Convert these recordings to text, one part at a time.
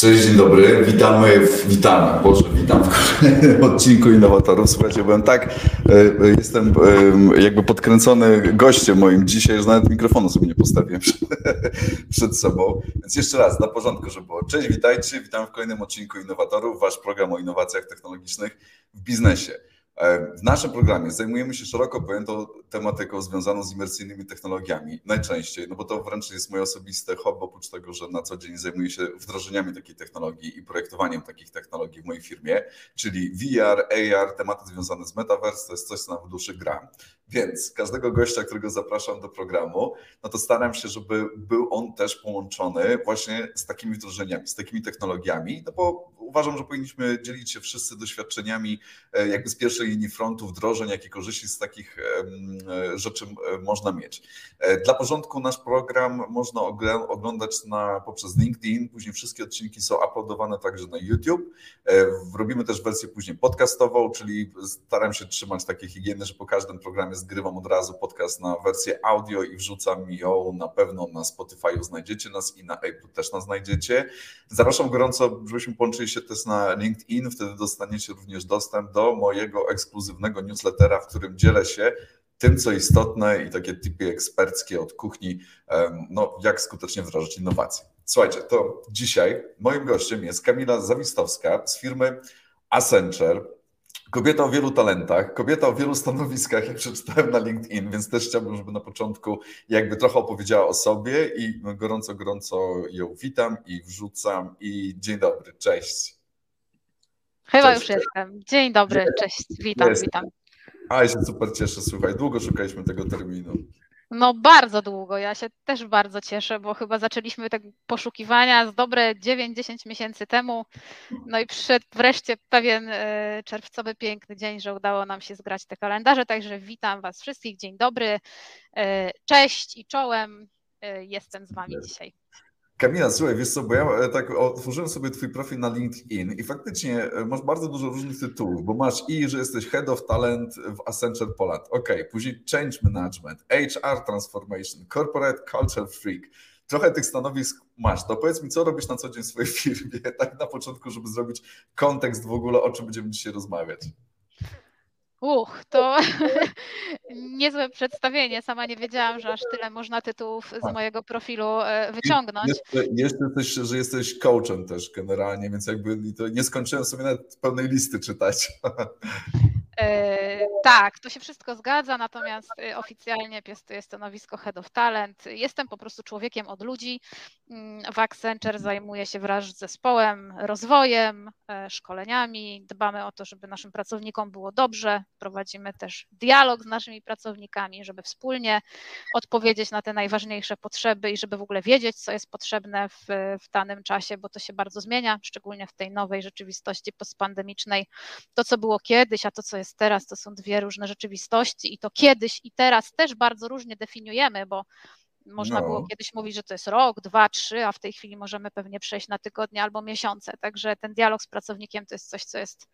Cześć, dzień dobry. Witamy, w, witamy, Boże, witam w kolejnym odcinku Innowatorów. Słuchajcie, byłem tak, e, e, jestem e, jakby podkręcony gościem moim dzisiaj, że nawet mikrofonu sobie nie postawiłem przed, przed sobą. Więc jeszcze raz, na porządku, żeby było. Cześć, witajcie, witam w kolejnym odcinku Innowatorów, wasz program o innowacjach technologicznych w biznesie. W naszym programie zajmujemy się szeroko pojętą tematyką związaną z imersyjnymi technologiami. Najczęściej, no bo to wręcz jest moje osobiste hobby, oprócz tego, że na co dzień zajmuję się wdrożeniami takiej technologii i projektowaniem takich technologii w mojej firmie, czyli VR, AR, tematy związane z metaverse, to jest coś, co na w duszy gram. Więc każdego gościa, którego zapraszam do programu, no to staram się, żeby był on też połączony właśnie z takimi wdrożeniami, z takimi technologiami, no bo uważam, że powinniśmy dzielić się wszyscy doświadczeniami e, jakby z pierwszej linii frontu wdrożeń, jakie korzyści z takich e, rzeczy e, można mieć. Dla porządku nasz program można oglądać na, poprzez LinkedIn, później wszystkie odcinki są uploadowane także na YouTube. Robimy też wersję później podcastową, czyli staram się trzymać takie higieny, że po każdym programie zgrywam od razu podcast na wersję audio i wrzucam ją na pewno na Spotify znajdziecie nas i na Apple też nas znajdziecie. Zapraszam gorąco, żebyśmy połączyli się też na LinkedIn, wtedy dostaniecie również dostęp do mojego ekskluzywnego newslettera, w którym dzielę się tym, co istotne i takie typy eksperckie od kuchni, no jak skutecznie wdrożyć innowacje. Słuchajcie, to dzisiaj moim gościem jest Kamila Zawistowska z firmy Accenture. Kobieta o wielu talentach, kobieta o wielu stanowiskach, jak przeczytałem na LinkedIn, więc też chciałbym, żeby na początku jakby trochę opowiedziała o sobie i gorąco, gorąco ją witam i wrzucam i dzień dobry, cześć. Chyba cześć. już jestem. Dzień dobry, cześć, witam, Jest. witam. A, ja się super cieszę, słuchaj, długo szukaliśmy tego terminu. No bardzo długo. Ja się też bardzo cieszę, bo chyba zaczęliśmy te poszukiwania z dobre 9-10 miesięcy temu. No i przyszedł wreszcie pewien e, czerwcowy, piękny dzień, że udało nam się zgrać te kalendarze. Także witam Was wszystkich. Dzień dobry. E, cześć i czołem. E, jestem z Wami dzisiaj. Kamila, słuchaj, wiesz co, bo ja e, tak otworzyłem sobie twój profil na LinkedIn i faktycznie e, masz bardzo dużo różnych tytułów, bo masz i, że jesteś Head of Talent w Accenture Poland, ok, później Change Management, HR Transformation, Corporate Culture Freak, trochę tych stanowisk masz, to powiedz mi, co robisz na co dzień w swojej firmie, tak na początku, żeby zrobić kontekst w ogóle, o czym będziemy dzisiaj rozmawiać. Uch, to niezłe przedstawienie. Sama nie wiedziałam, że aż tyle można tytułów z tak. mojego profilu e, wyciągnąć. Jeszcze, jeszcze jesteś, że jesteś coachem też generalnie, więc jakby nie skończyłem sobie nawet pełnej listy czytać. E, tak, to się wszystko zgadza, natomiast e, oficjalnie piastuję stanowisko Head of Talent. Jestem po prostu człowiekiem od ludzi. Mm, w Accenture zajmuję się wraz z zespołem rozwojem, e, szkoleniami. Dbamy o to, żeby naszym pracownikom było dobrze. Prowadzimy też dialog z naszymi pracownikami, żeby wspólnie odpowiedzieć na te najważniejsze potrzeby i żeby w ogóle wiedzieć, co jest potrzebne w, w danym czasie, bo to się bardzo zmienia, szczególnie w tej nowej rzeczywistości postpandemicznej. To, co było kiedyś, a to, co jest jest teraz, to są dwie różne rzeczywistości i to kiedyś i teraz też bardzo różnie definiujemy, bo można no. było kiedyś mówić, że to jest rok, dwa, trzy, a w tej chwili możemy pewnie przejść na tygodnie albo miesiące. Także ten dialog z pracownikiem to jest coś, co jest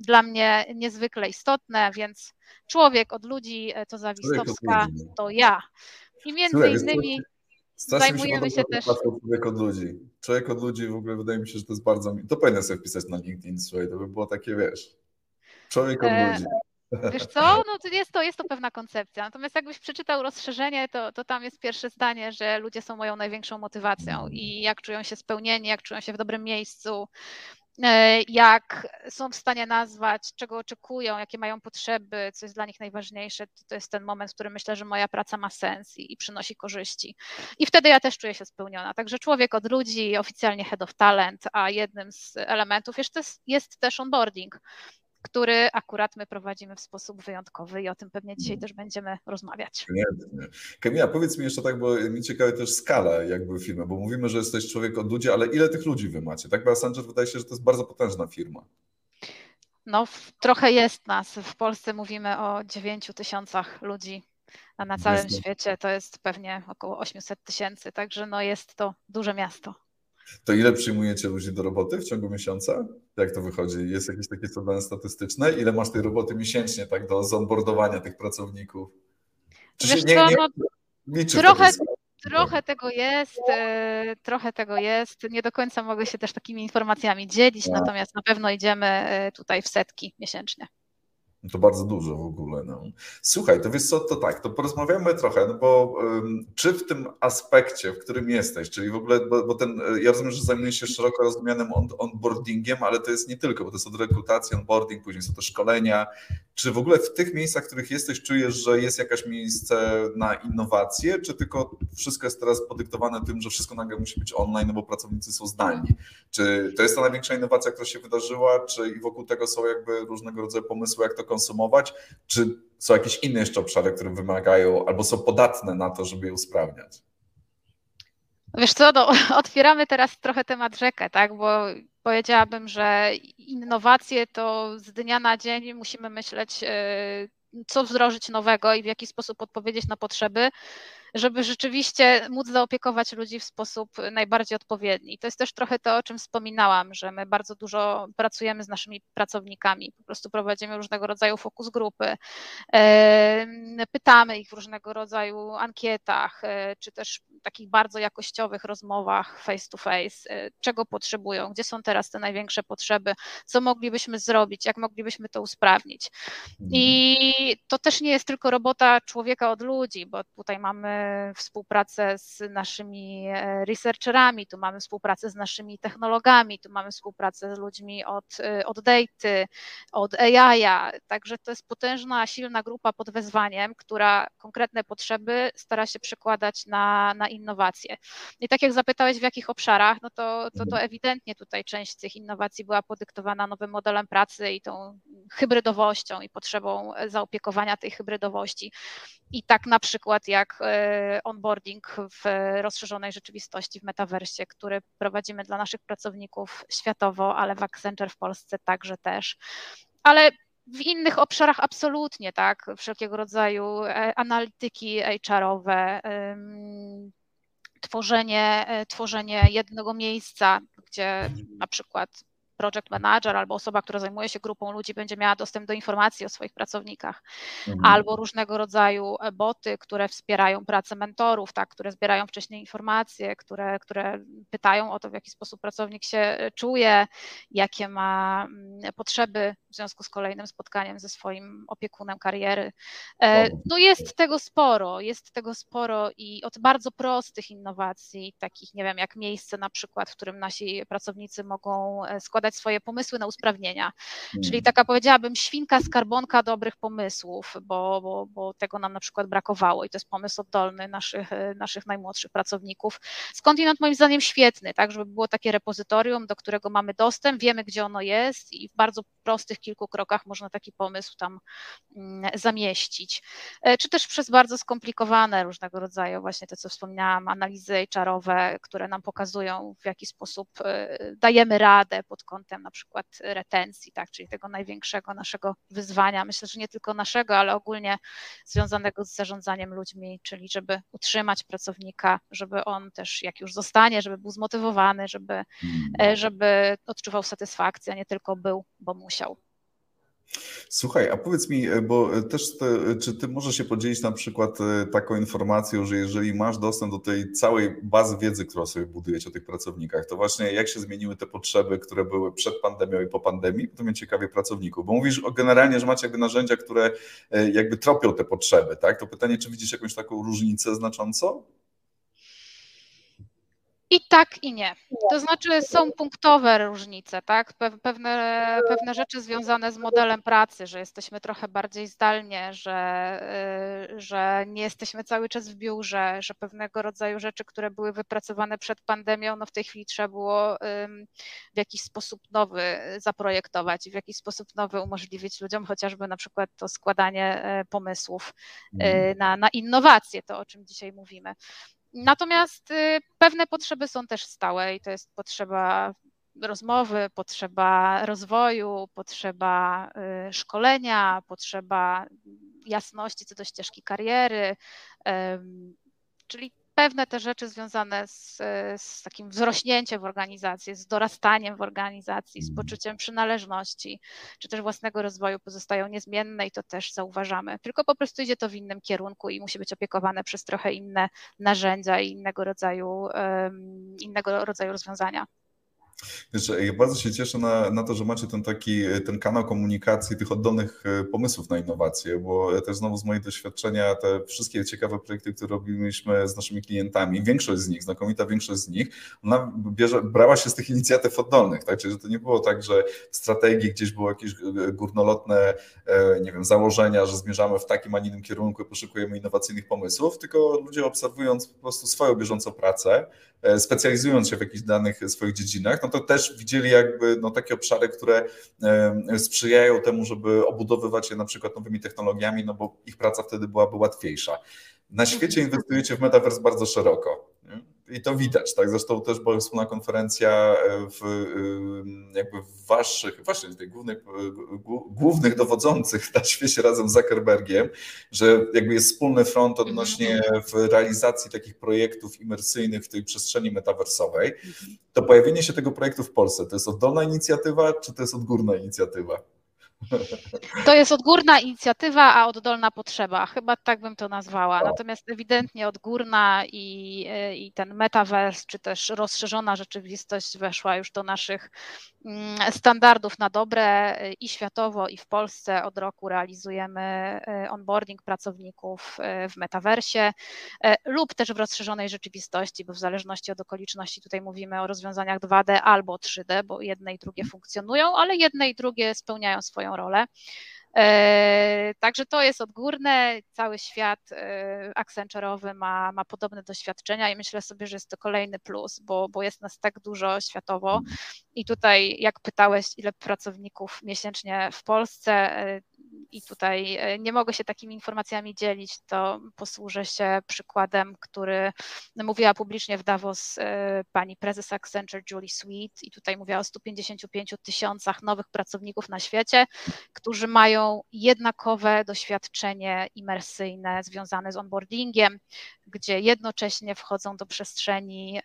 dla mnie niezwykle istotne, więc człowiek od ludzi, e, to Zawistowska, to ja. I między Słuchaj, innymi zajmujemy się, się też. Człowiek od ludzi. Człowiek od ludzi w ogóle wydaje mi się, że to jest bardzo. To powinien sobie wpisać na LinkedIn, słuchaj, to by było takie wiesz. Człowiek e, ludzi. Wiesz co, no to jest, to jest to pewna koncepcja. Natomiast jakbyś przeczytał rozszerzenie, to, to tam jest pierwsze zdanie, że ludzie są moją największą motywacją i jak czują się spełnieni, jak czują się w dobrym miejscu, e, jak są w stanie nazwać, czego oczekują, jakie mają potrzeby, co jest dla nich najważniejsze, to, to jest ten moment, w którym myślę, że moja praca ma sens i, i, przynosi korzyści. I wtedy ja też czuję się spełniona. Także człowiek od ludzi, oficjalnie head of talent, a jednym z elementów jest, jest też onboarding który akurat my prowadzimy w sposób wyjątkowy i o tym pewnie dzisiaj też będziemy rozmawiać. Świetnie. Kamila, powiedz mi jeszcze tak, bo mi ciekawe też skala jakby firmy, bo mówimy, że jesteś człowiek od ludzi, ale ile tych ludzi wy macie? Tak, bo Accenture wydaje się, że to jest bardzo potężna firma. No, trochę jest nas. W Polsce mówimy o 9 tysiącach ludzi, a na całym świecie to jest pewnie około 800 tysięcy, także no jest to duże miasto. To ile przyjmujecie ludzi do roboty w ciągu miesiąca? Jak to wychodzi? Jest jakieś takie dane statystyczne? Ile masz tej roboty miesięcznie tak do zonboardowania tych pracowników? Czy Wiesz nie, co, nie, no, trochę, Trochę tego jest, e, trochę tego jest. Nie do końca mogę się też takimi informacjami dzielić, no. natomiast na pewno idziemy e, tutaj w setki miesięcznie. To bardzo dużo w ogóle. No. Słuchaj, to wiesz co, to tak, to porozmawiamy trochę, no bo czy w tym aspekcie, w którym jesteś, czyli w ogóle, bo, bo ten, ja rozumiem, że zajmujesz się szeroko rozumianym on, onboardingiem, ale to jest nie tylko, bo to jest od rekrutacji, onboarding, później są to szkolenia. Czy w ogóle w tych miejscach, w których jesteś, czujesz, że jest jakaś miejsce na innowacje, czy tylko wszystko jest teraz podyktowane tym, że wszystko nagle musi być online, no bo pracownicy są zdalni? Czy to jest ta największa innowacja, która się wydarzyła, czy i wokół tego są jakby różnego rodzaju pomysły, jak to konsumować, czy są jakieś inne jeszcze obszary, które wymagają albo są podatne na to, żeby je usprawniać? Wiesz co, no, otwieramy teraz trochę temat rzekę, tak, bo powiedziałabym, że innowacje to z dnia na dzień musimy myśleć, e, co wdrożyć nowego i w jaki sposób odpowiedzieć na potrzeby żeby rzeczywiście móc zaopiekować ludzi w sposób najbardziej odpowiedni. To jest też trochę to, o czym wspominałam, że my bardzo dużo pracujemy z naszymi pracownikami, po prostu prowadzimy różnego rodzaju fokus grupy, pytamy ich w różnego rodzaju ankietach, e, czy też takich bardzo jakościowych rozmowach face to face, e, czego potrzebują, gdzie są teraz te największe potrzeby, co moglibyśmy zrobić, jak moglibyśmy to usprawnić. I to też nie jest tylko robota człowieka od ludzi, bo tutaj mamy współpracę z naszymi e, researcherami, tu mamy współpracę z naszymi technologami, tu mamy współpracę z ludźmi od, e, od data, od AI, także to jest potężna, silna grupa pod wezwaniem, która konkretne potrzeby stara się przekładać na, na innowacje. I tak jak zapytałeś w jakich obszarach, no to, to, to ewidentnie tutaj część tych innowacji była podyktowana nowym modelem pracy i tą hybrydowością i potrzebą zaopiekowania tej hybrydowości. I tak na przykład jak e, onboarding w rozszerzonej rzeczywistości w metaversie, który prowadzimy dla naszych pracowników światowo, ale w Accenture w Polsce także też. Ale w innych obszarach absolutnie, tak, wszelkiego rodzaju e, analityki HR-owe, tworzenie, e, tworzenie jednego miejsca, gdzie na przykład project manager albo osoba, która zajmuje się grupą ludzi, będzie miała dostęp do informacji o swoich pracownikach, mhm. albo różnego rodzaju e, boty, które wspierają pracę mentorów, tak, które zbierają wcześniej informacje, które, które pytają o to, w jaki sposób pracownik się e, czuje, jakie ma mm, potrzeby w związku z kolejnym spotkaniem ze swoim opiekunem kariery. E, no jest tego sporo, jest tego sporo i od bardzo prostych innowacji, takich, nie wiem, jak miejsce na przykład, w którym nasi pracownicy mogą składać swoje pomysły na usprawnienia. Czyli mm. taka powiedziałabym świnka skarbonka dobrych pomysłów, bo, bo, bo tego nam na przykład brakowało i to jest pomysł oddolny naszych, naszych najmłodszych pracowników. Skądinąd moim zdaniem świetny, tak, żeby było takie repozytorium, do którego mamy dostęp, wiemy gdzie ono jest i w bardzo prostych kilku krokach można taki pomysł tam mm, zamieścić. E, czy też przez bardzo skomplikowane różnego rodzaju, właśnie te co wspomniałam, analizy HR-owe, które nam pokazują w jaki sposób e, dajemy radę pod kątem kątem na przykład retencji, tak, czyli tego największego naszego wyzwania, myślę, że nie tylko naszego, ale ogólnie związanego z zarządzaniem ludźmi, czyli żeby utrzymać pracownika, żeby on też jak już zostanie, żeby był zmotywowany, żeby, mm. żeby odczuwał satysfakcję, a nie tylko był, bo musiał. Słuchaj, a powiedz mi, e, bo e, też te, e, czy ty możesz się podzielić na przykład taką informacją, że jeżeli masz dostęp do tej całej bazy wiedzy, którą sobie budujecie o tych pracownikach, to właśnie jak się zmieniły te potrzeby, które były przed pandemią i po pandemii, to mnie ciekawie pracowników, bo mówisz generalnie, że macie jakby narzędzia, które jakby tropią te potrzeby, tak? To pytanie, czy widzisz jakąś taką różnicę znaczącą? I tak, i nie. To znaczy są punktowe różnice, tak? Pewne, pewne rzeczy związane z modelem pracy, że jesteśmy trochę bardziej zdalnie, że, y, że nie jesteśmy cały czas w biurze, że pewnego rodzaju rzeczy, które były wypracowane przed pandemią, no w tej chwili trzeba było w jakiś sposób nowy zaprojektować i w jakiś sposób nowy umożliwić ludziom chociażby na przykład to składanie e, pomysłów mhm. na, na innowacje, to o czym dzisiaj mówimy. Natomiast y, pewne potrzeby są też stałe i to jest potrzeba rozmowy, potrzeba rozwoju, potrzeba y, szkolenia, potrzeba jasności co do ścieżki kariery. Czyli pewne te rzeczy związane z, z takim wzrośnięciem w organizacji, z dorastaniem w organizacji, z mhm. poczuciem przynależności, czy też własnego rozwoju pozostają niezmienne i to też zauważamy. Tylko po prostu idzie to w innym kierunku i musi być opiekowane przez trochę inne narzędzia i innego rodzaju, innego rodzaju rozwiązania. Wiesz, ja bardzo się cieszę na, na to, że macie ten taki ten kanał komunikacji tych oddolnych e, pomysłów na innowacje, bo też znowu z mojego doświadczenia te wszystkie ciekawe projekty, które robiliśmy z naszymi klientami, większość z nich, znakomita większość z nich, ona bierze, brała się z tych inicjatyw oddolnych, tak? Czyli że to nie było tak, że w strategii gdzieś było jakieś e, górnolotne, e, nie wiem, założenia, że zmierzamy w takim, a innym kierunku i poszukujemy innowacyjnych pomysłów, tylko ludzie obserwując po prostu swoją bieżącą pracę, specjalizując się w jakichś danych swoich dziedzinach, no to też widzieli jakby no, takie obszary, które sprzyjają temu, żeby obudowywać je na przykład nowymi technologiami, no bo ich praca wtedy byłaby łatwiejsza. Na świecie inwestujecie w metaverse bardzo szeroko. I to widać, tak? Zresztą też była wspólna konferencja e, w, jakby w waszych, właśnie tych głównych, głównych dowodzących na świecie razem z Zuckerbergiem, że jakby jest wspólny front odnośnie w realizacji takich projektów imersyjnych w tej przestrzeni metaversowej. To pojawienie się tego projektu w Polsce, to jest oddolna inicjatywa, czy to jest odgórna inicjatywa? To jest odgórna inicjatywa, a oddolna potrzeba. Chyba tak bym to nazwała. Natomiast ewidentnie odgórna i, i ten metaverse, czy też rozszerzona rzeczywistość weszła już do naszych mm, standardów na dobre i światowo, i w Polsce od roku realizujemy e, onboarding pracowników e, w metaversie e, lub też w rozszerzonej rzeczywistości, bo w zależności od okoliczności tutaj mówimy o rozwiązaniach 2D albo 3D, bo jedne i drugie funkcjonują, ale jedne i drugie spełniają swoją swoją rolę. E, także to jest odgórne, cały świat e, Accenture'owy ma, ma podobne doświadczenia i myślę sobie, że jest to kolejny plus, bo, bo jest nas tak dużo światowo. I tutaj jak pytałeś, ile pracowników miesięcznie w Polsce, e, i tutaj e, nie mogę się takimi informacjami dzielić, to posłużę się przykładem, który mówiła publicznie w Davos e, pani prezes Accenture Julie Sweet i tutaj mówiła o 155 tysiącach nowych pracowników na świecie, którzy mają jednakowe doświadczenie imersyjne związane z onboardingiem, gdzie jednocześnie wchodzą do przestrzeni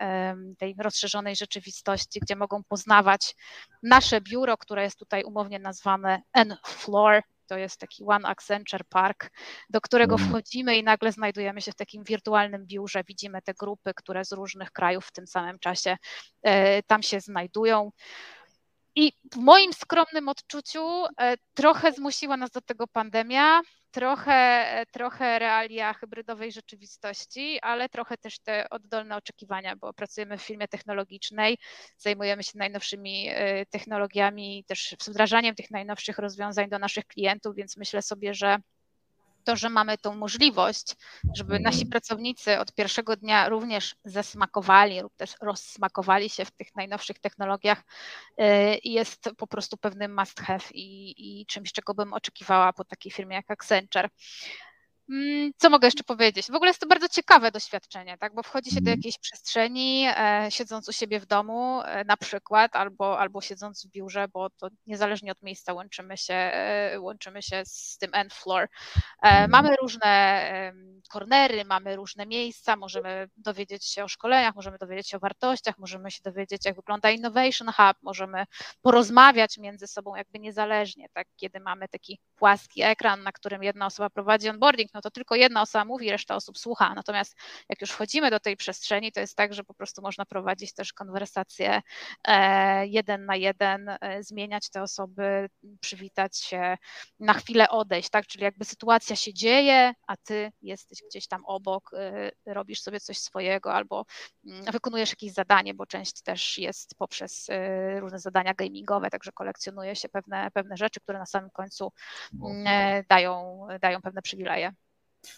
tej rozszerzonej rzeczywistości, gdzie mogą poznawać nasze biuro, które jest tutaj umownie nazwane N-Floor, to jest taki One Accenture Park, do którego mhm. wchodzimy i nagle znajdujemy się w takim wirtualnym biurze, widzimy te grupy, które z różnych krajów w tym samym czasie e, tam się znajdują. I w moim skromnym odczuciu e, trochę zmusiła nas do tego pandemia, trochę, trochę realia hybrydowej rzeczywistości, ale trochę też te oddolne oczekiwania, bo pracujemy w firmie technologicznej, zajmujemy się najnowszymi e, technologiami, też wdrażaniem tych najnowszych rozwiązań do naszych klientów, więc myślę sobie, że to, że mamy tą możliwość, żeby nasi pracownicy od pierwszego dnia również zesmakowali lub też rozsmakowali się w tych najnowszych technologiach, y, jest po prostu pewnym must have i, i czymś, czego bym oczekiwała po takiej firmie jak Accenture. Mm, co mogę jeszcze powiedzieć? W ogóle jest to bardzo ciekawe doświadczenie, tak? bo wchodzi się do mhm. jakiejś przestrzeni, e, siedząc u siebie w domu e, na przykład, albo, albo siedząc w biurze, bo to niezależnie od miejsca łączymy się, e, łączymy się z tym end floor. Mhm. mamy różne kornery, mamy różne miejsca, możemy dowiedzieć się o szkoleniach, możemy dowiedzieć się o wartościach, możemy się dowiedzieć, jak wygląda Innovation Hub, możemy porozmawiać między sobą jakby niezależnie, tak? kiedy mamy taki płaski ekran, na którym jedna osoba prowadzi onboarding, no to tylko jedna osoba mówi, reszta osób słucha. Natomiast jak już wchodzimy do tej przestrzeni, to jest tak, że po prostu można prowadzić też konwersacje e, jeden na jeden, e, zmieniać te osoby, przywitać się, na chwilę odejść, tak? Czyli jakby sytuacja się dzieje, a ty jesteś gdzieś tam obok, e, robisz sobie coś swojego albo mm, wykonujesz jakieś zadanie, bo część też jest poprzez różne zadania gamingowe, także kolekcjonuje się pewne, pewne rzeczy, które na samym końcu mm, dają, dają pewne przywileje.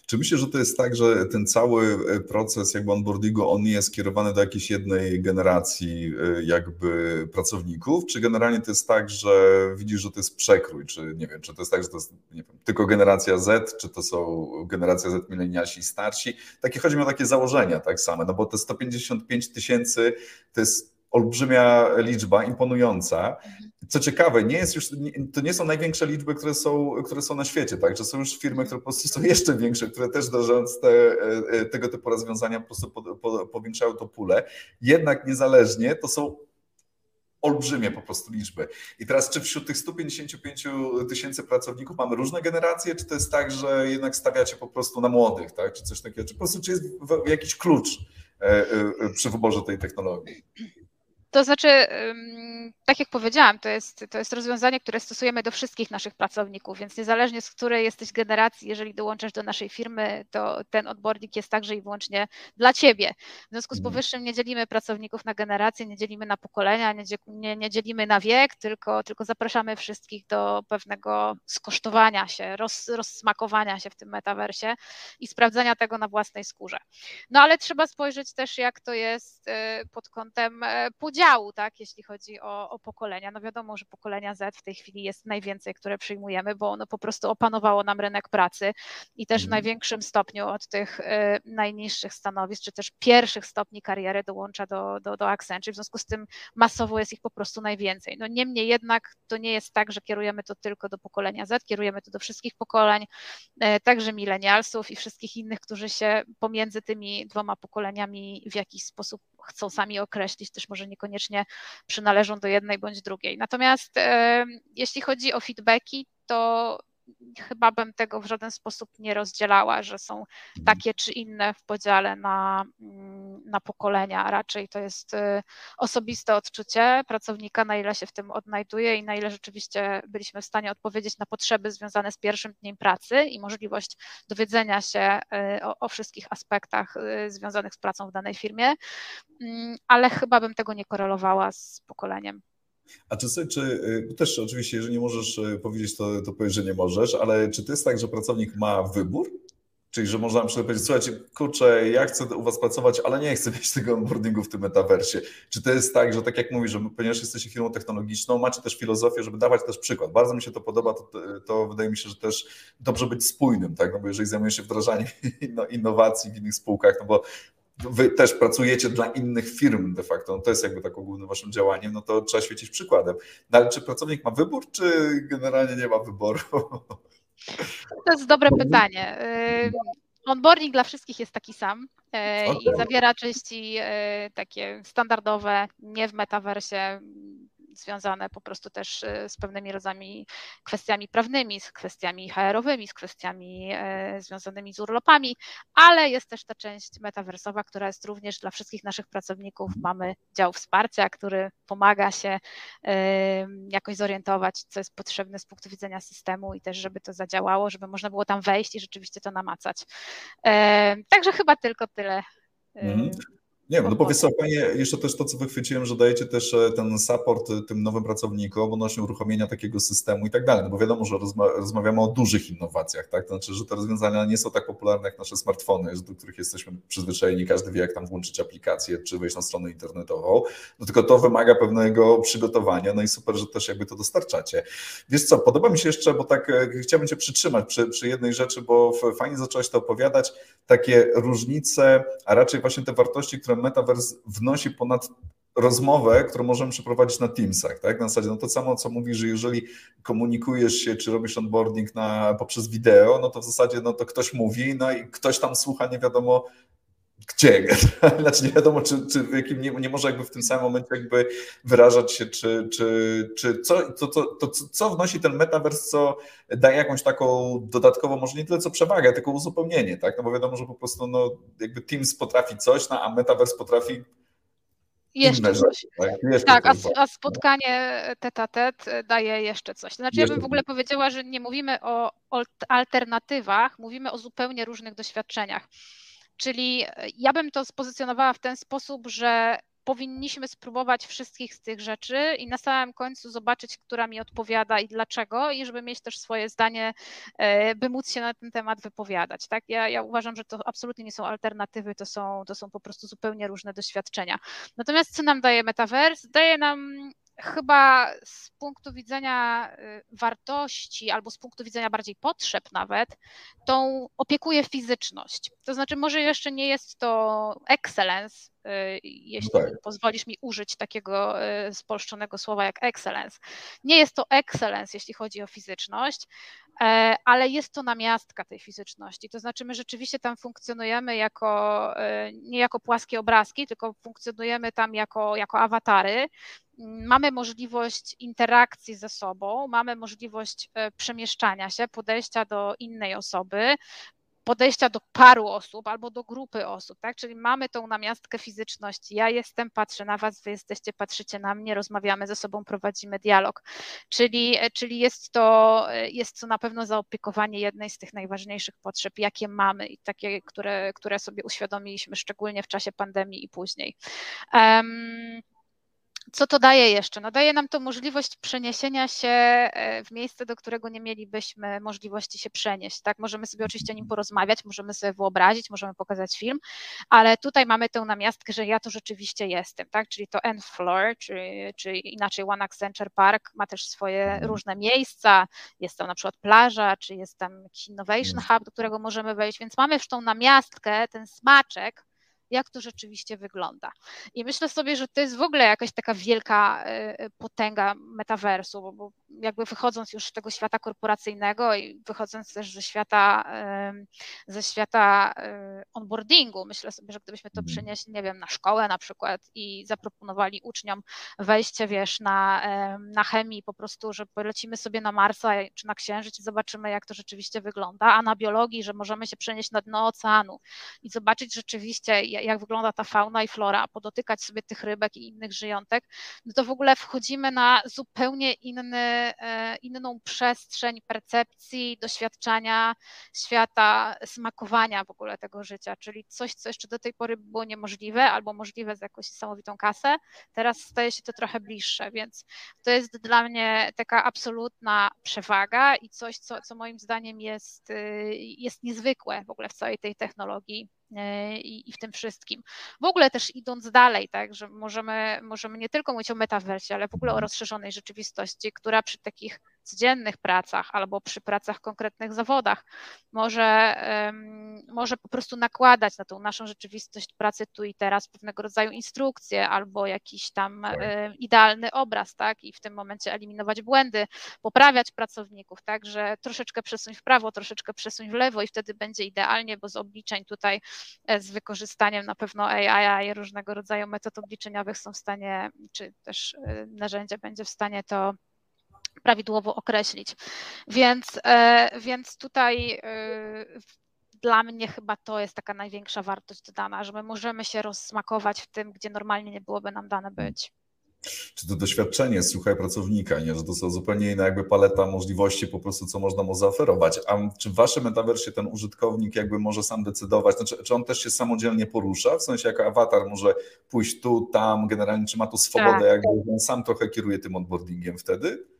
Czy myślisz, że to jest tak, że ten cały e, proces jakby onboardingu, on nie jest skierowany do jakiejś jednej generacji e, jakby pracowników, czy generalnie to jest tak, że widzisz, że to jest przekrój, czy nie wiem, czy to jest tak, że to jest wiem, tylko generacja Z, czy to są generacja Z milenialsi i starsi? Takie chodzi mi o takie założenia tak same, no bo te 155 tysięcy to jest olbrzymia liczba, imponująca. Co ciekawe, nie jest już, to nie są największe liczby, które są, które są na świecie, tak? Że są już firmy, które po prostu są jeszcze większe, które też wdrażając te, e, tego typu rozwiązania po prostu po, po, powiększają to pulę. Jednak niezależnie to są olbrzymie po prostu liczby. I teraz, czy wśród tych 155 tysięcy pracowników mamy różne generacje, czy to jest tak, że jednak stawiacie po prostu na młodych, tak? Czy coś takiego, czy po prostu czy jest jakiś klucz e, e, przy wyborze tej technologii? To znaczy, tak jak powiedziałam, to jest, to jest rozwiązanie, które stosujemy do wszystkich naszych pracowników, więc niezależnie z której jesteś generacji, jeżeli dołączasz do naszej firmy, to ten odbornik jest także i wyłącznie dla ciebie. W związku z mhm. powyższym nie dzielimy pracowników na generacje, nie dzielimy na pokolenia, nie, nie, dzielimy na wiek, tylko, tylko zapraszamy wszystkich do pewnego skosztowania się, roz, rozsmakowania się w tym metaversie i sprawdzania tego na własnej skórze. No ale trzeba spojrzeć też, jak to jest y, pod kątem e, podziału, tak, jeśli chodzi o, o pokolenia. No wiadomo, że pokolenia Z w tej chwili jest najwięcej, które przyjmujemy, bo ono po prostu opanowało nam rynek pracy i też w mhm. największym stopniu od tych y, najniższych stanowisk, czy też pierwszych stopni kariery dołącza do, do, do Accenture, w związku z tym masowo jest ich po prostu najwięcej. No niemniej jednak to nie jest tak, że kierujemy to tylko do pokolenia Z, kierujemy to do wszystkich pokoleń, y, także milenialsów i wszystkich innych, którzy się pomiędzy tymi dwoma pokoleniami w jakiś sposób chcą sami określić, też może niekoniecznie przynależą do jednej bądź drugiej. Natomiast jeśli chodzi o feedbacki, to chyba bym tego w żaden sposób nie rozdzielała, że są takie czy inne w podziale na, mm, na pokolenia. Raczej to jest y, osobiste odczucie pracownika, na ile się w tym odnajduje i na ile rzeczywiście byliśmy w stanie odpowiedzieć na potrzeby związane z pierwszym dniem pracy i możliwość dowiedzenia się y, o, o wszystkich aspektach y, związanych z pracą w danej firmie, mm, ale chyba bym tego nie korelowała z pokoleniem. A czy, czy y, też oczywiście, jeżeli nie możesz y, powiedzieć, to, to powiedz, że nie możesz, ale czy to jest tak, że pracownik ma wybór? Czyli, że można na powiedzieć, słuchajcie, kurczę, ja chcę u Was pracować, ale nie chcę mieć tego onboardingu w tym metaversie. Czy to jest tak, że tak jak mówisz, że ponieważ jesteście firmą technologiczną, macie też filozofię, żeby dawać też przykład. Bardzo mi się to podoba, to, to wydaje mi się, że też dobrze być spójnym, tak? No bo jeżeli zajmujesz się wdrażaniem innowacji w innych spółkach, no bo wy też pracujecie dla innych firm de facto, no to jest jakby tak głównym waszym działaniem, no to trzeba świecić przykładem. No ale czy pracownik ma wybór, czy generalnie nie ma wyboru? To jest dobre pytanie. Onboarding dla wszystkich jest taki sam okay. i zawiera części takie standardowe, nie w metaversie, związane po prostu też e, z pewnymi rodzajami kwestiami prawnymi, z kwestiami HR-owymi, z kwestiami e, związanymi z urlopami, ale jest też ta część metaversowa, która jest również dla wszystkich naszych pracowników. Mamy dział wsparcia, który pomaga się jakoś zorientować, co jest potrzebne z punktu widzenia systemu i też, żeby to zadziałało, żeby można było tam wejść i rzeczywiście to namacać. Także chyba tylko tyle. Mhm. Nie wiem, no powiedz sobie fajnie, jeszcze też to, co wychwyciłem, że dajecie też e, ten support e, tym nowym pracownikom odnośnie uruchomienia takiego systemu i tak dalej, no bo wiadomo, że rozma rozmawiamy o dużych innowacjach, tak, to znaczy, że te rozwiązania nie są tak popularne jak nasze smartfony, do których jesteśmy przyzwyczajeni, każdy wie, jak tam włączyć aplikację, czy wejść na stronę internetową, no tylko to wymaga pewnego przygotowania, no i super, że też jakby to dostarczacie. Wiesz co, podoba mi się jeszcze, bo tak e, chciałbym Cię przytrzymać przy, przy jednej rzeczy, bo fajnie zacząłeś to opowiadać, takie różnice, a raczej właśnie te wartości, które Metaverse wnosi ponad rozmowę, którą możemy przeprowadzić na Teamsach, tak? Na zasadzie, no to samo, co mówisz, że jeżeli komunikujesz się, czy robisz onboarding na, poprzez wideo, no to w zasadzie, no to ktoś mówi, no i ktoś tam słucha, nie wiadomo gdzie, znaczy nie wiadomo, czy, czy w jakim, nie, nie może jakby w tym samym momencie jakby wyrażać się, czy, czy, czy co, to, to, to, co wnosi ten metavers, co daje jakąś taką dodatkową, może nie tyle co przewagę, tylko uzupełnienie, tak, no bo wiadomo, że po prostu no, jakby Teams potrafi coś, no, a metavers potrafi jeszcze coś. tak, jeszcze tak a, a, spotkanie tet a tet daje jeszcze coś. Znaczy, ja bym w ogóle powiedziała, że nie mówimy o alternatywach, mówimy o zupełnie różnych doświadczeniach. Czyli e, ja bym to spozycjonowała w ten sposób, że powinniśmy spróbować wszystkich z tych rzeczy i na samym końcu zobaczyć, która mi odpowiada i dlaczego, i żeby mieć też swoje zdanie, e, by móc się na ten temat wypowiadać. Tak? Ja, ja uważam, że to absolutnie nie są alternatywy, to są, to są po prostu zupełnie różne doświadczenia. Natomiast co nam daje Metaverse? Daje nam chyba z punktu widzenia y, wartości albo z punktu widzenia bardziej potrzeb nawet, tą opiekuje fizyczność. To znaczy, może jeszcze nie jest to excellence, y, jeśli no tak. pozwolisz mi użyć takiego y, spolszczonego słowa jak excellence. Nie jest to excellence, jeśli chodzi o fizyczność, ale jest to namiastka tej fizyczności. To znaczy, my rzeczywiście tam funkcjonujemy jako, nie jako płaskie obrazki, tylko funkcjonujemy tam jako, jako awatary mamy możliwość interakcji ze sobą, mamy możliwość e, przemieszczania się, podejścia do innej osoby, podejścia do paru osób albo do grupy osób, tak? Czyli mamy tą namiastkę fizyczności. Ja jestem, patrzę na was, wy jesteście, patrzycie na mnie, rozmawiamy ze sobą, prowadzimy dialog. Czyli, czyli jest, to, jest to na pewno zaopiekowanie jednej z tych najważniejszych potrzeb, jakie mamy i takie, które, które sobie uświadomiliśmy, szczególnie w czasie pandemii i później. Um, co to daje jeszcze? No daje nam to możliwość przeniesienia się e, w miejsce, do którego nie mielibyśmy możliwości się przenieść. Tak? Możemy sobie oczywiście o nim porozmawiać, możemy sobie wyobrazić, możemy pokazać film, ale tutaj mamy tę namiastkę, że ja to rzeczywiście jestem, tak? czyli to N Floor, czy, czy inaczej One Accenture Park ma też swoje mhm. różne miejsca, jest tam na przykład plaża, czy jest tam jakiś Innovation mhm. Hub, do którego możemy wejść, więc mamy już tą namiastkę, ten smaczek, jak to rzeczywiście wygląda. I myślę sobie, że to jest w ogóle jakaś taka wielka e, potęga metaversu, bo, bo jakby wychodząc już z tego świata korporacyjnego i wychodząc też ze świata, ze świata e, onboardingu, myślę sobie, że gdybyśmy to mhm. przenieśli, nie wiem, na szkołę na przykład i zaproponowali uczniom wejście, wiesz, na, na chemii, po prostu, że polecimy sobie na Marsa czy na Księżyc i zobaczymy, jak to rzeczywiście wygląda, a na biologii, że możemy się przenieść na dno oceanu i zobaczyć rzeczywiście, jak wygląda ta fauna i flora, podotykać sobie tych rybek i innych żyjątek, no to w ogóle wchodzimy na zupełnie inny, inną przestrzeń percepcji, doświadczania świata, smakowania w ogóle tego życia, czyli coś, co jeszcze do tej pory było niemożliwe albo możliwe z jakąś niesamowitą kasę, teraz staje się to trochę bliższe, więc to jest dla mnie taka absolutna przewaga i coś, co, co moim zdaniem jest, y, jest niezwykłe w ogóle w całej tej technologii. E, i, i w tym wszystkim. W ogóle też idąc dalej, tak, że możemy, możemy nie tylko mówić o metaversie, ale w ogóle o rozszerzonej rzeczywistości, która przy takich codziennych pracach albo przy pracach w konkretnych zawodach. Może, może po prostu nakładać na tą naszą rzeczywistość pracy tu i teraz pewnego rodzaju instrukcje albo jakiś tam tak. idealny obraz, tak, i w tym momencie eliminować błędy, poprawiać pracowników, tak, że troszeczkę przesuń w prawo, troszeczkę przesuń w lewo i wtedy będzie idealnie, bo z obliczeń tutaj e, z wykorzystaniem na pewno AI i różnego rodzaju metod obliczeniowych są w stanie, czy też e, narzędzie będzie w stanie to prawidłowo określić. Więc, e, więc tutaj e, dla mnie chyba to jest taka największa wartość dodana, że my możemy się rozsmakować w tym, gdzie normalnie nie byłoby nam dane być. Czy to doświadczenie słuchaj pracownika, nie? że to są zupełnie inna jakby paleta możliwości po prostu, co można mu zaoferować. A czy w waszym metaversie ten użytkownik jakby może sam decydować, znaczy, czy on też się samodzielnie porusza, w sensie jako awatar może pójść tu, tam, generalnie czy ma tu swobodę, tak. jakby on sam trochę kieruje tym onboardingiem wtedy?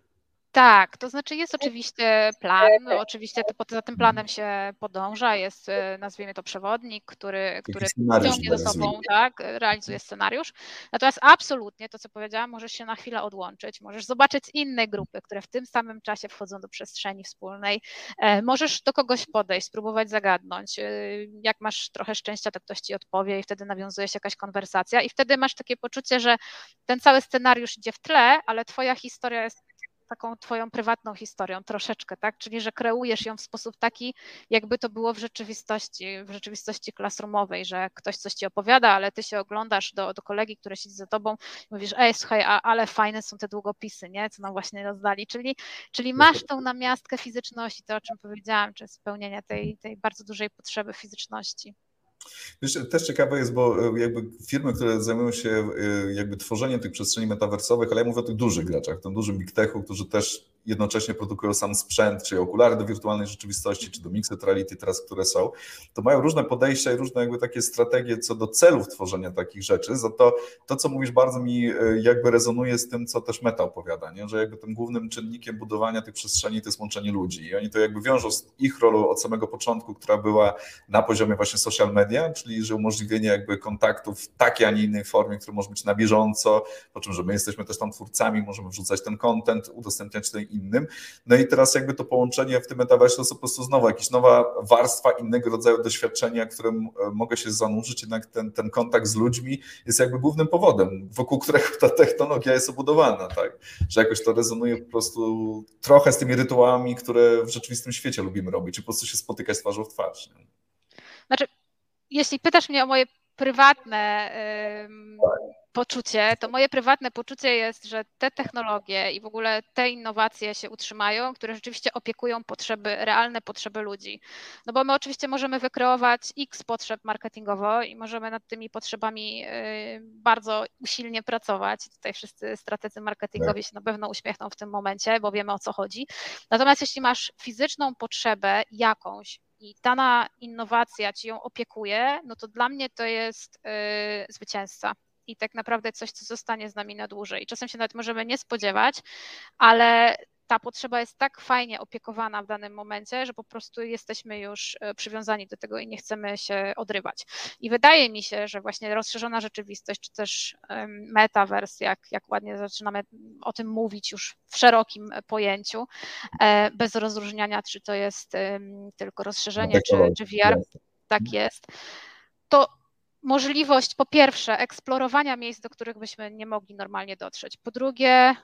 Tak, to znaczy jest oczywiście plan, oczywiście to, za tym planem się podąża, jest e, nazwijmy to przewodnik, który, który ciągnie za sobą, tak, realizuje scenariusz. Natomiast absolutnie to, co powiedziałam, możesz się na chwilę odłączyć, możesz zobaczyć inne grupy, które w tym samym czasie wchodzą do przestrzeni wspólnej, e, możesz do kogoś podejść, spróbować zagadnąć. E, jak masz trochę szczęścia, to ktoś ci odpowie i wtedy nawiązuje się jakaś konwersacja i wtedy masz takie poczucie, że ten cały scenariusz idzie w tle, ale twoja historia jest taką twoją prywatną historią troszeczkę, tak? Czyli, że kreujesz ją w sposób taki, jakby to było w rzeczywistości, w rzeczywistości classroomowej, że ktoś coś ci opowiada, ale ty się oglądasz do, do kolegi, który siedzi za tobą i mówisz, ej, słuchaj, a, ale fajne są te długopisy, nie? Co nam właśnie rozdali. Czyli, czyli masz tą namiastkę fizyczności, to o czym powiedziałam, czy spełnienia tej, tej bardzo dużej potrzeby fizyczności. Wiesz, też ciekawe jest, bo e, jakby firmy, które zajmują się e, jakby tworzeniem tych przestrzeni metaversowych, ale ja mówię o tych dużych graczach, tym dużym big techu, którzy też jednocześnie produkują sam sprzęt, czy okulary do wirtualnej rzeczywistości, czy do mixed reality teraz, które są, to mają różne podejścia i różne jakby takie strategie co do celów tworzenia takich rzeczy. Za to, to co mówisz, bardzo mi e, jakby rezonuje z tym, co też Meta opowiada, nie? że jakby tym głównym czynnikiem budowania tych przestrzeni to jest łączenie ludzi i oni to jakby wiążą z ich rolą od samego początku, która była na poziomie właśnie social media, czyli że umożliwienie jakby kontaktów w takiej, a nie innej formie, który może być na bieżąco, po czym, że my jesteśmy też tam twórcami, możemy wrzucać ten content, udostępniać to innym. No i teraz jakby to połączenie w tym metaversie to jest po prostu znowu jakaś nowa warstwa innego rodzaju doświadczenia, którym e, mogę się zanurzyć, jednak ten, ten kontakt z ludźmi jest jakby głównym powodem, wokół którego ta technologia jest obudowana, tak? Że jakoś to rezonuje po prostu trochę z tymi rytuałami, które w rzeczywistym świecie lubimy robić, czy po prostu się spotykać twarzą w twarz. Nie? Znaczy, jeśli pytasz mnie o moje prywatne poczucie, to moje prywatne poczucie jest, że te technologie i w ogóle te innowacje się utrzymają, które rzeczywiście opiekują potrzeby, realne potrzeby ludzi. No bo my oczywiście możemy wykreować x potrzeb marketingowo i możemy nad tymi potrzebami y, bardzo usilnie pracować. Tutaj wszyscy strategzy marketingowi się na pewno uśmiechną w tym momencie, bo wiemy o co chodzi. Natomiast jeśli masz fizyczną potrzebę jakąś, i dana innowacja ci ją opiekuje, no to dla mnie to jest yy, zwycięzca i tak naprawdę coś, co zostanie z nami na dłużej. Czasem się nawet możemy nie spodziewać, ale ta potrzeba jest tak fajnie opiekowana w danym momencie, że po prostu jesteśmy już e, przywiązani do tego i nie chcemy się odrywać. I wydaje mi się, że właśnie rozszerzona rzeczywistość, czy też metaverse, jak, jak ładnie zaczynamy o tym mówić już w szerokim pojęciu, e, bez rozróżniania, czy to jest tylko rozszerzenie, czy, czy VR, tak jest, to możliwość po pierwsze eksplorowania miejsc, do których byśmy nie mogli normalnie dotrzeć. Po drugie,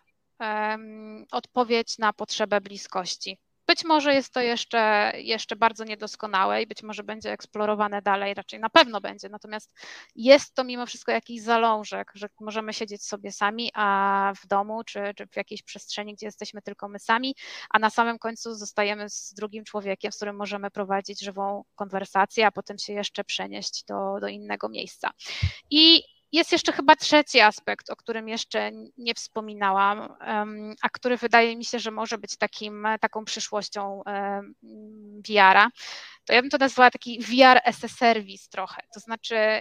odpowiedź na potrzebę bliskości. Być może jest to jeszcze, jeszcze bardzo niedoskonałe i być może będzie eksplorowane dalej, raczej na pewno będzie. Natomiast jest to mimo wszystko jakiś zalążek, że możemy siedzieć sobie sami, a w domu czy, czy w jakiejś przestrzeni, gdzie jesteśmy tylko my sami, a na samym końcu zostajemy z drugim człowiekiem, z którym możemy prowadzić żywą konwersację, a potem się jeszcze przenieść do, do innego miejsca. I jest jeszcze chyba trzeci aspekt, o którym jeszcze nie wspominałam, a który wydaje mi się, że może być takim, taką przyszłością VR-a, to ja bym to nazwała taki VR as a service trochę. To znaczy,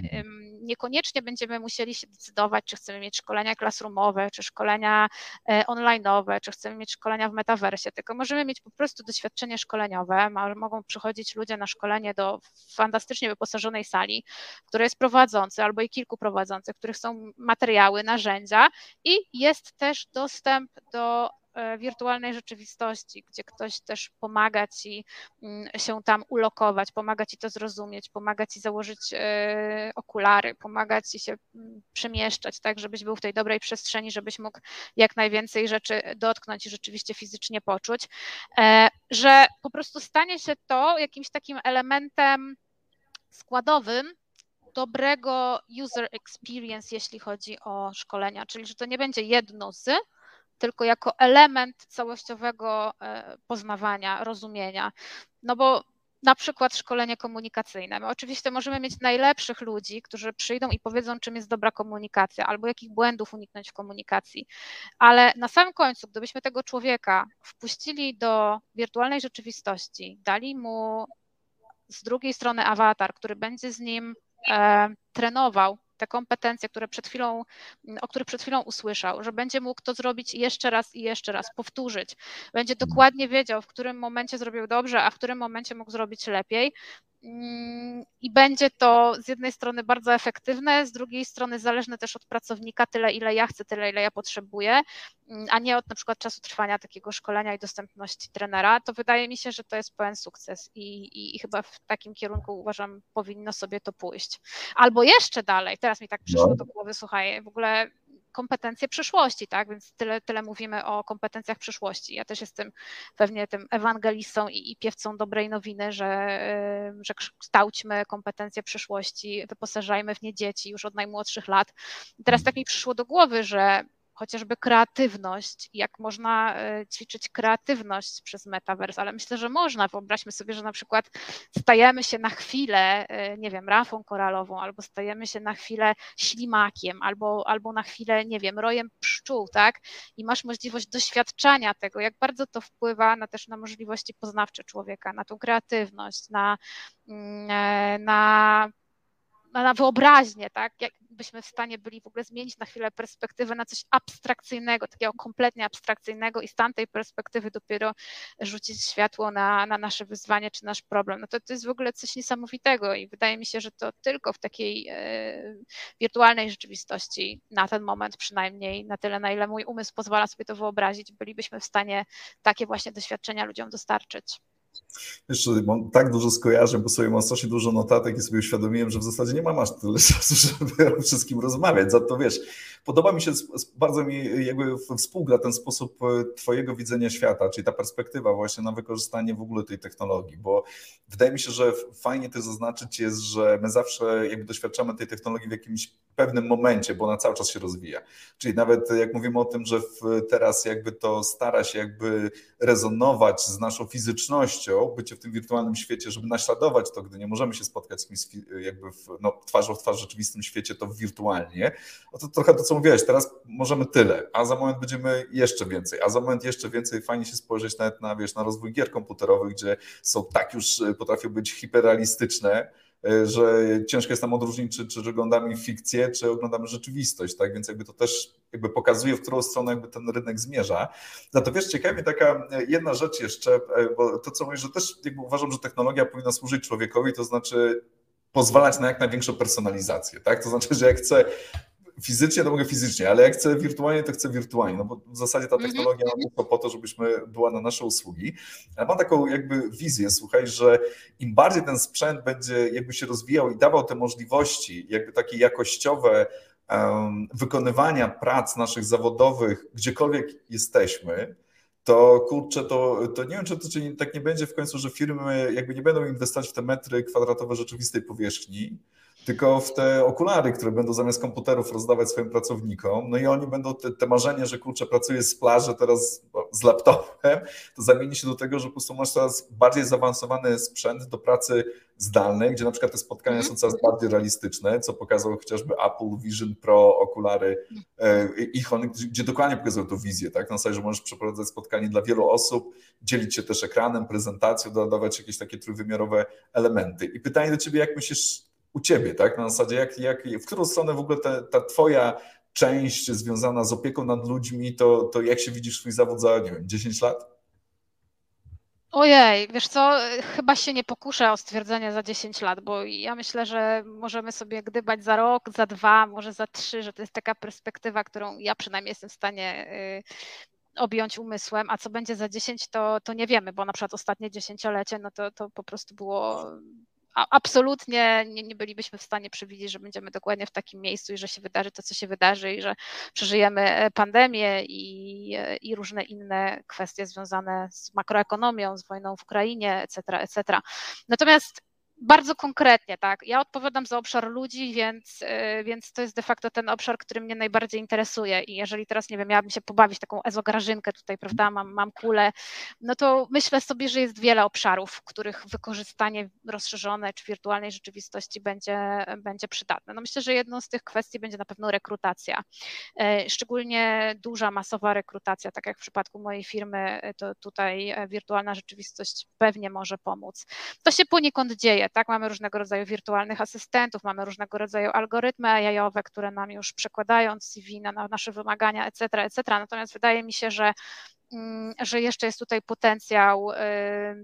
niekoniecznie będziemy musieli się decydować, czy chcemy mieć szkolenia klasroomowe, czy szkolenia e, online'owe, czy chcemy mieć szkolenia w metaversie, tylko możemy mieć po prostu doświadczenie szkoleniowe. Mogą przychodzić ludzie na szkolenie do fantastycznie wyposażonej sali, która jest prowadzący albo i kilku prowadzących, których są materiały, narzędzia i jest też dostęp do wirtualnej rzeczywistości, gdzie ktoś też pomaga ci mm, się tam ulokować, pomaga ci to zrozumieć, pomaga ci założyć e, okulary, pomaga ci się mm, przemieszczać, tak, żebyś był w tej dobrej przestrzeni, żebyś mógł jak najwięcej rzeczy dotknąć i rzeczywiście fizycznie poczuć, e, że po prostu stanie się to jakimś takim elementem składowym dobrego user experience, jeśli chodzi o szkolenia, czyli że to nie będzie jedno z, tylko jako element całościowego e, poznawania, rozumienia. No bo na przykład szkolenie komunikacyjne. My oczywiście możemy mieć najlepszych ludzi, którzy przyjdą i powiedzą, czym jest dobra komunikacja, albo jakich błędów uniknąć w komunikacji, ale na samym końcu, gdybyśmy tego człowieka wpuścili do wirtualnej rzeczywistości, dali mu z drugiej strony awatar, który będzie z nim e, trenował te kompetencje, które przed chwilą, o których przed chwilą usłyszał, że będzie mógł to zrobić jeszcze raz i jeszcze raz, powtórzyć. Będzie dokładnie wiedział, w którym momencie zrobił dobrze, a w którym momencie mógł zrobić lepiej. Mm, I będzie to z jednej strony bardzo efektywne, z drugiej strony zależne też od pracownika, tyle ile ja chcę, tyle ile ja potrzebuję, mm, a nie od na przykład czasu trwania takiego szkolenia i dostępności trenera. To wydaje mi się, że to jest pełen sukces i, i, i chyba w takim kierunku uważam, powinno sobie to pójść. Albo jeszcze dalej, teraz mi tak przyszło no. do głowy, słuchaj, w ogóle kompetencje przyszłości, tak? Więc tyle, tyle mówimy o kompetencjach przyszłości. Ja też jestem pewnie tym ewangelistą i, i piewcą dobrej nowiny, że, że kształćmy kompetencje przyszłości, wyposażajmy w nie dzieci już od najmłodszych lat. I teraz tak mi przyszło do głowy, że chociażby kreatywność, jak można ćwiczyć kreatywność przez metavers, ale myślę, że można. Wyobraźmy sobie, że na przykład stajemy się na chwilę, nie wiem, rafą koralową, albo stajemy się na chwilę ślimakiem, albo, albo na chwilę, nie wiem, rojem pszczół, tak? I masz możliwość doświadczania tego, jak bardzo to wpływa na też na możliwości poznawcze człowieka, na tą kreatywność, na, mm, e, na na wyobraźnię, tak? Jakbyśmy w stanie byli w ogóle zmienić na chwilę perspektywę na coś abstrakcyjnego, takiego kompletnie abstrakcyjnego i z tamtej perspektywy dopiero rzucić światło na, na nasze wyzwanie czy nasz problem. No to, to jest w ogóle coś niesamowitego i wydaje mi się, że to tylko w takiej e, wirtualnej rzeczywistości, na ten moment przynajmniej, na tyle, na ile mój umysł pozwala sobie to wyobrazić, bylibyśmy w stanie takie właśnie doświadczenia ludziom dostarczyć. Jeszcze mam tak dużo skojarzeń, bo sobie mam strasznie dużo notatek i sobie uświadomiłem, że w zasadzie nie mam aż tyle czasu, żeby o wszystkim rozmawiać. Za to wiesz, podoba mi się, bardzo mi jakby współgra ten sposób e, twojego widzenia świata, czyli ta perspektywa właśnie na wykorzystanie w ogóle tej technologii, bo wydaje mi się, że fajnie to zaznaczyć jest, że my zawsze jakby doświadczamy tej technologii w jakimś pewnym momencie, bo ona cały czas się rozwija. Czyli nawet jak mówimy o tym, że teraz jakby to stara się jakby rezonować z naszą fizycznością, bycie w tym wirtualnym świecie, żeby naśladować to, gdy nie możemy się spotkać z kimś jakby w, no, twarzą w twarz w rzeczywistym świecie, to wirtualnie. No to trochę to, co mówiłeś, teraz możemy tyle, a za moment będziemy jeszcze więcej, a za moment jeszcze więcej. Fajnie się spojrzeć nawet na, wiesz, na rozwój gier komputerowych, gdzie są tak już, potrafią być hiperrealistyczne, E, że ciężko jest nam odróżnić, czy, czy oglądamy fikcję, czy oglądamy rzeczywistość, tak? Więc jakby to też jakby pokazuje, w którą stronę jakby ten rynek zmierza. No to wiesz, ciekawi mnie taka jedna rzecz jeszcze, e, bo to co mówisz, że też jakby uważam, że technologia powinna służyć człowiekowi, to znaczy pozwalać na jak największą personalizację, tak? To znaczy, że jak chcę fizycznie, to mogę fizycznie, ale jak chcę wirtualnie, to chcę wirtualnie, no bo w zasadzie ta mhm, technologia mm -hmm. po to, żebyśmy była na nasze usługi. Ale mam taką jakby wizję, słuchaj, że im bardziej ten sprzęt będzie jakby się rozwijał i dawał te możliwości, jakby takie jakościowe um, wykonywania prac naszych zawodowych, gdziekolwiek jesteśmy, to kurczę, to, to nie wiem, czy to czy tak nie będzie w końcu, że firmy jakby nie będą inwestować w te metry kwadratowe rzeczywistej powierzchni, tylko w te okulary, które będą zamiast komputerów rozdawać swoim pracownikom. No i oni będą te, te marzenie, że kurczę, pracuję z plaży teraz z laptopem, to zamieni się do tego, że po prostu masz coraz bardziej zaawansowany sprzęt do pracy zdalnej, gdzie na przykład te spotkania są coraz bardziej realistyczne, co pokazał chociażby Apple Vision Pro okulary e, ich, gdzie dokładnie pokazują tą wizję, tak? Na zasadzie, że możesz przeprowadzać spotkanie dla wielu osób, dzielić się też ekranem, prezentacją, dodawać jakieś takie trójwymiarowe elementy. I pytanie do ciebie, jak myślisz, u ciebie, tak? Na zasadzie, jak, jak, w którą stronę w ogóle ta, ta twoja część związana z opieką nad ludźmi, to, to jak się widzisz swój zawód za, nie wiem, 10 lat? Ojej, wiesz co, chyba się nie pokuszę o stwierdzenie za 10 lat, bo ja myślę, że możemy sobie gdybać za rok, za dwa, może za trzy, że to jest taka perspektywa, którą ja przynajmniej jestem w stanie y, objąć umysłem, a co będzie za 10, to, to nie wiemy, bo na przykład ostatnie dziesięciolecie, no to, to po prostu było absolutnie nie, nie, bylibyśmy w stanie przewidzieć, że będziemy dokładnie w takim miejscu i że się wydarzy to, co się wydarzy i że przeżyjemy e, pandemię i, e, i różne inne kwestie związane z makroekonomią, z wojną w Ukrainie, etc., etc. Natomiast bardzo konkretnie, tak. Ja odpowiadam za obszar ludzi, więc, y, więc to jest de facto ten obszar, który mnie najbardziej interesuje. I jeżeli teraz, nie wiem, miałabym się pobawić taką ezograżynkę tutaj, prawda, mam, mam kulę, no to myślę sobie, że jest wiele obszarów, w których wykorzystanie rozszerzone czy wirtualnej rzeczywistości będzie, będzie przydatne. No myślę, że jedną z tych kwestii będzie na pewno rekrutacja. Y, szczególnie duża, masowa rekrutacja, tak jak w przypadku mojej firmy, to tutaj wirtualna rzeczywistość pewnie może pomóc. To się poniekąd dzieje tak? Mamy różnego rodzaju wirtualnych asystentów, mamy różnego rodzaju algorytmy AI-owe, które nam już przekładają CV na, na nasze wymagania, etc., etc. Natomiast wydaje mi się, że mm, że jeszcze jest tutaj potencjał y,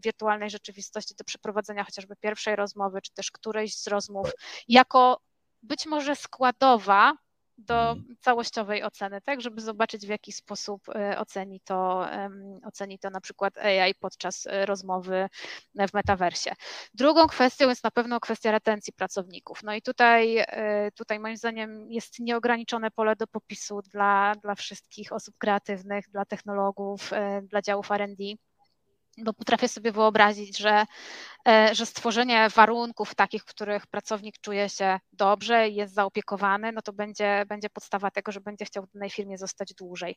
wirtualnej rzeczywistości do przeprowadzenia chociażby pierwszej rozmowy, czy też którejś z rozmów, jako być może składowa do mhm. całościowej oceny, tak, żeby zobaczyć w jaki sposób e, oceni to, oceni to na przykład AI podczas e, rozmowy w metaversie. Drugą kwestią jest na pewno kwestia retencji pracowników. No i tutaj, e, tutaj moim zdaniem jest nieograniczone pole do popisu dla, dla wszystkich osób kreatywnych, dla technologów, dla działów R&D bo potrafię sobie wyobrazić, że że stworzenie warunków takich, w których pracownik czuje się dobrze i jest zaopiekowany, no to będzie, będzie podstawa tego, że będzie chciał w danej firmie zostać dłużej.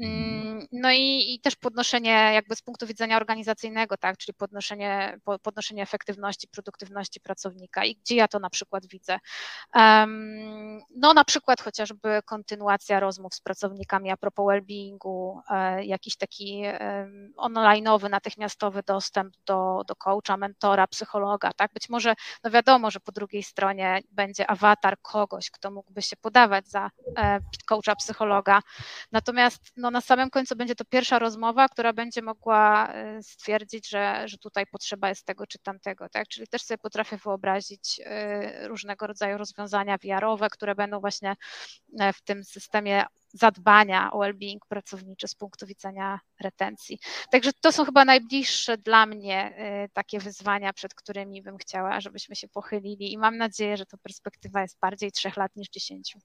Mm, no i, i też podnoszenie jakby z punktu widzenia organizacyjnego, tak, czyli podnoszenie, podnoszenie efektywności, produktywności pracownika i gdzie ja to na przykład widzę. No na przykład chociażby kontynuacja rozmów z pracownikami a propos well-beingu, e, jakiś taki online'owy, natychmiastowy dostęp do, do coacha, mentora, psychologa, tak, być może, no wiadomo, że po drugiej stronie będzie awatar kogoś, kto mógłby się podawać za e, coacha, psychologa, natomiast no, na samym końcu będzie to pierwsza rozmowa, która będzie mogła e, stwierdzić, że, że tutaj potrzeba jest tego czy tamtego, tak, czyli też sobie potrafię wyobrazić różnego rodzaju rozwiązania VR-owe, które będą właśnie e, w tym systemie zadbania o well-being pracowniczy z punktu widzenia retencji. Także to są chyba najbliższe dla mnie e, takie wyzwania, przed którymi bym chciała, żebyśmy się pochylili i mam nadzieję, że to perspektywa jest bardziej trzech lat niż dziesięciu.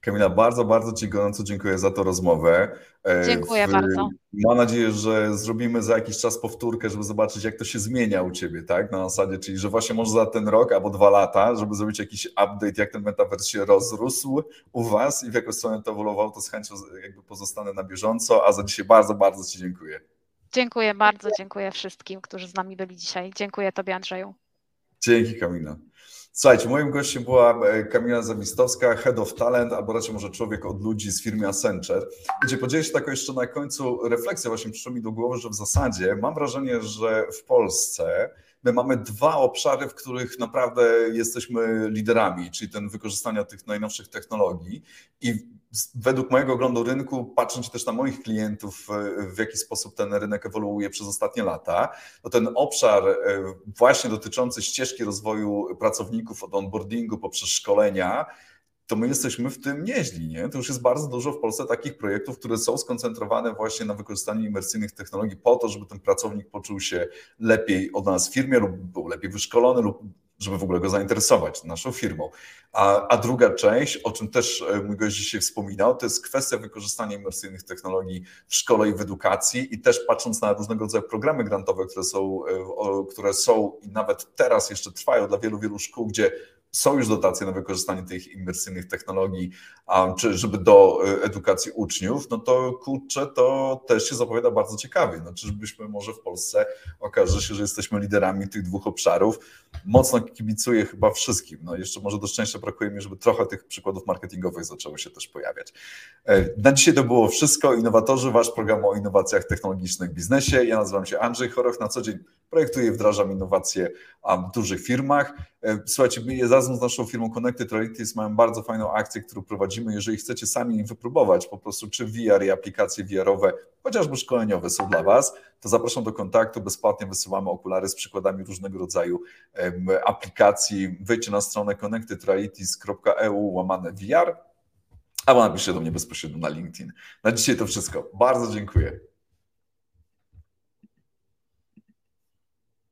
Kamila, bardzo, bardzo Ci gorąco dziękuję za tę rozmowę. E, dziękuję w, bardzo. Mam nadzieję, że zrobimy za jakiś czas powtórkę, żeby zobaczyć, jak to się zmienia u Ciebie, tak? Na zasadzie, czyli że właśnie może za ten rok albo dwa lata, żeby zrobić jakiś update, jak ten metaverse się rozrósł u Was i w jaką stronę to ewoluował, to z chęcią jakby pozostanę na bieżąco, a za dzisiaj bardzo, bardzo Ci dziękuję. Dziękuję bardzo, dziękuję wszystkim, którzy z nami byli dzisiaj. Dziękuję Tobie, Andrzeju. Dzięki, Kamila. Słuchajcie, moim gościem była e, Kamila Zawistowska, Head of Talent, albo raczej może człowiek od ludzi z firmy Accenture, gdzie podzielę się taką jeszcze na końcu refleksję, właśnie przyszło mi do głowy, że w zasadzie mam wrażenie, że w Polsce my mamy dwa obszary, w których naprawdę jesteśmy liderami, czyli ten wykorzystania tych najnowszych technologii i według mojego oglądu rynku, patrząc też na moich klientów, w jaki sposób ten rynek ewoluuje przez ostatnie lata, to ten obszar e, właśnie dotyczący ścieżki rozwoju pracowników od onboardingu poprzez szkolenia, to my jesteśmy w tym nieźli. Nie? To już jest bardzo dużo w Polsce takich projektów, które są skoncentrowane właśnie na wykorzystaniu imersyjnych technologii po to, żeby ten pracownik poczuł się lepiej od nas w firmie lub był lepiej wyszkolony lub żeby w ogóle go zainteresować naszą firmą. A, a, druga część, o czym też e, mój gość dzisiaj wspominał, to jest kwestia wykorzystania imersyjnych technologii w szkole i w edukacji i też patrząc na różnego rodzaju programy grantowe, które są, e, które są i nawet teraz jeszcze trwają dla wielu, wielu szkół, gdzie są już dotacje na wykorzystanie tych imersyjnych technologii, czy żeby do e, edukacji uczniów, no to kurczę, to też się zapowiada bardzo ciekawie. No, czyżbyśmy może w Polsce okaże się, że jesteśmy liderami tych dwóch obszarów. Mocno kibicuję chyba wszystkim. No jeszcze może do szczęścia brakuje mi, żeby trochę tych przykładów marketingowych zaczęło się też pojawiać. E, na dzisiaj to było wszystko. Innowatorzy, wasz program o innowacjach technologicznych w biznesie. Ja nazywam się Andrzej Choroch. Na co dzień projektuję wdrażam innowacje w dużych firmach. E, słuchajcie, my razem z naszą firmą Connected Realities mamy bardzo fajną akcję, którą prowadzimy. Jeżeli chcecie sami wypróbować po prostu, czy VR i aplikacje VR-owe, chociażby szkoleniowe są dla Was, to zapraszam do kontaktu. Bezpłatnie wysyłamy okulary z przykładami różnego rodzaju aplikacji. Wejdźcie na stronę connectedrealities.eu łamane VR albo napiszcie do mnie bezpośrednio na LinkedIn. Na dzisiaj to wszystko. Bardzo dziękuję.